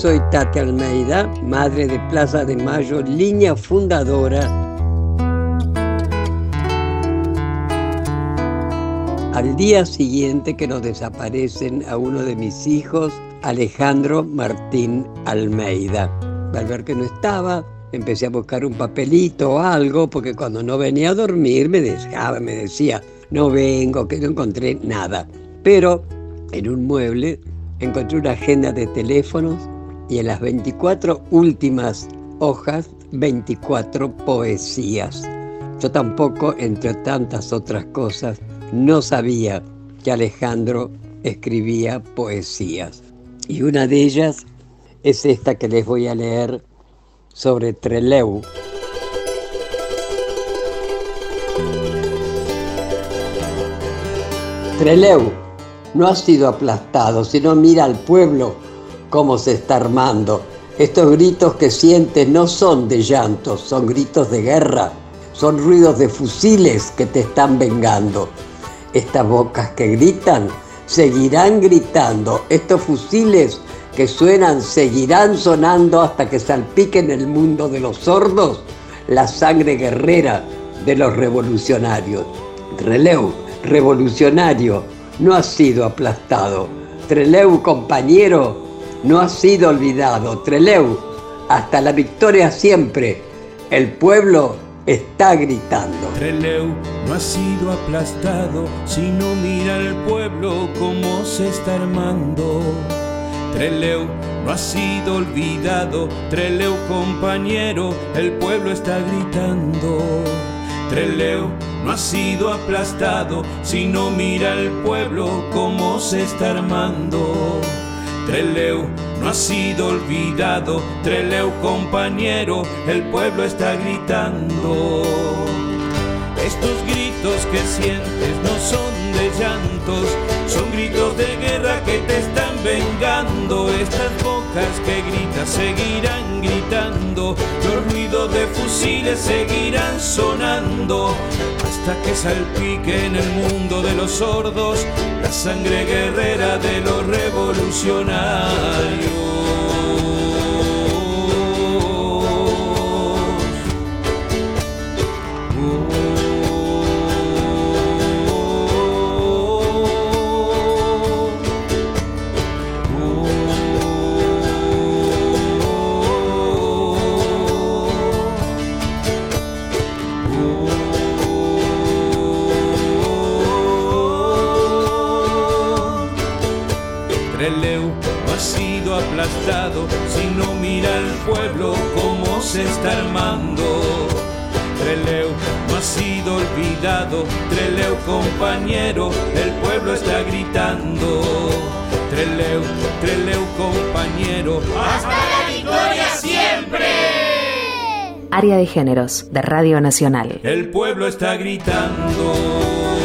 Soy Tati Almeida, madre de Plaza de Mayo, línea fundadora. Al día siguiente que nos desaparecen a uno de mis hijos, Alejandro Martín Almeida. Al ver que no estaba, empecé a buscar un papelito o algo, porque cuando no venía a dormir me dejaba, me decía, no vengo, que no encontré nada. Pero en un mueble encontré una agenda de teléfonos y en las 24 últimas hojas 24 poesías. Yo tampoco, entre tantas otras cosas, no sabía que Alejandro escribía poesías. Y una de ellas es esta que les voy a leer sobre Treleu. Treleu no ha sido aplastado, sino mira al pueblo cómo se está armando. Estos gritos que sientes no son de llantos, son gritos de guerra, son ruidos de fusiles que te están vengando. Estas bocas que gritan seguirán gritando, estos fusiles que suenan seguirán sonando hasta que salpiquen el mundo de los sordos la sangre guerrera de los revolucionarios. Releu, revolucionario, no ha sido aplastado. Treleu, compañero, no ha sido olvidado. Treleu, hasta la victoria siempre. El pueblo está gritando. Treleu no ha sido aplastado, sino mira el pueblo cómo se está armando. Treleu no ha sido olvidado, Treleu compañero, el pueblo está gritando. Treleu no ha sido aplastado, sino mira el pueblo cómo se está armando. Treleu no ha sido olvidado, Treleu compañero, el pueblo está gritando. Estos gritos que sientes no son de llantos, son gritos de guerra que te están vengando. Estas bocas que gritas seguirán gritando, los ruidos de fusiles seguirán sonando, hasta que salpique en el mundo de los sordos la sangre guerrera de los revolucionarios. Sido aplastado, sino mira el pueblo cómo se está armando. Treleu no ha sido olvidado, Treleu compañero, el pueblo está gritando. Treleu, Treleu compañero, hasta la victoria siempre. Área de Géneros de Radio Nacional. El pueblo está gritando.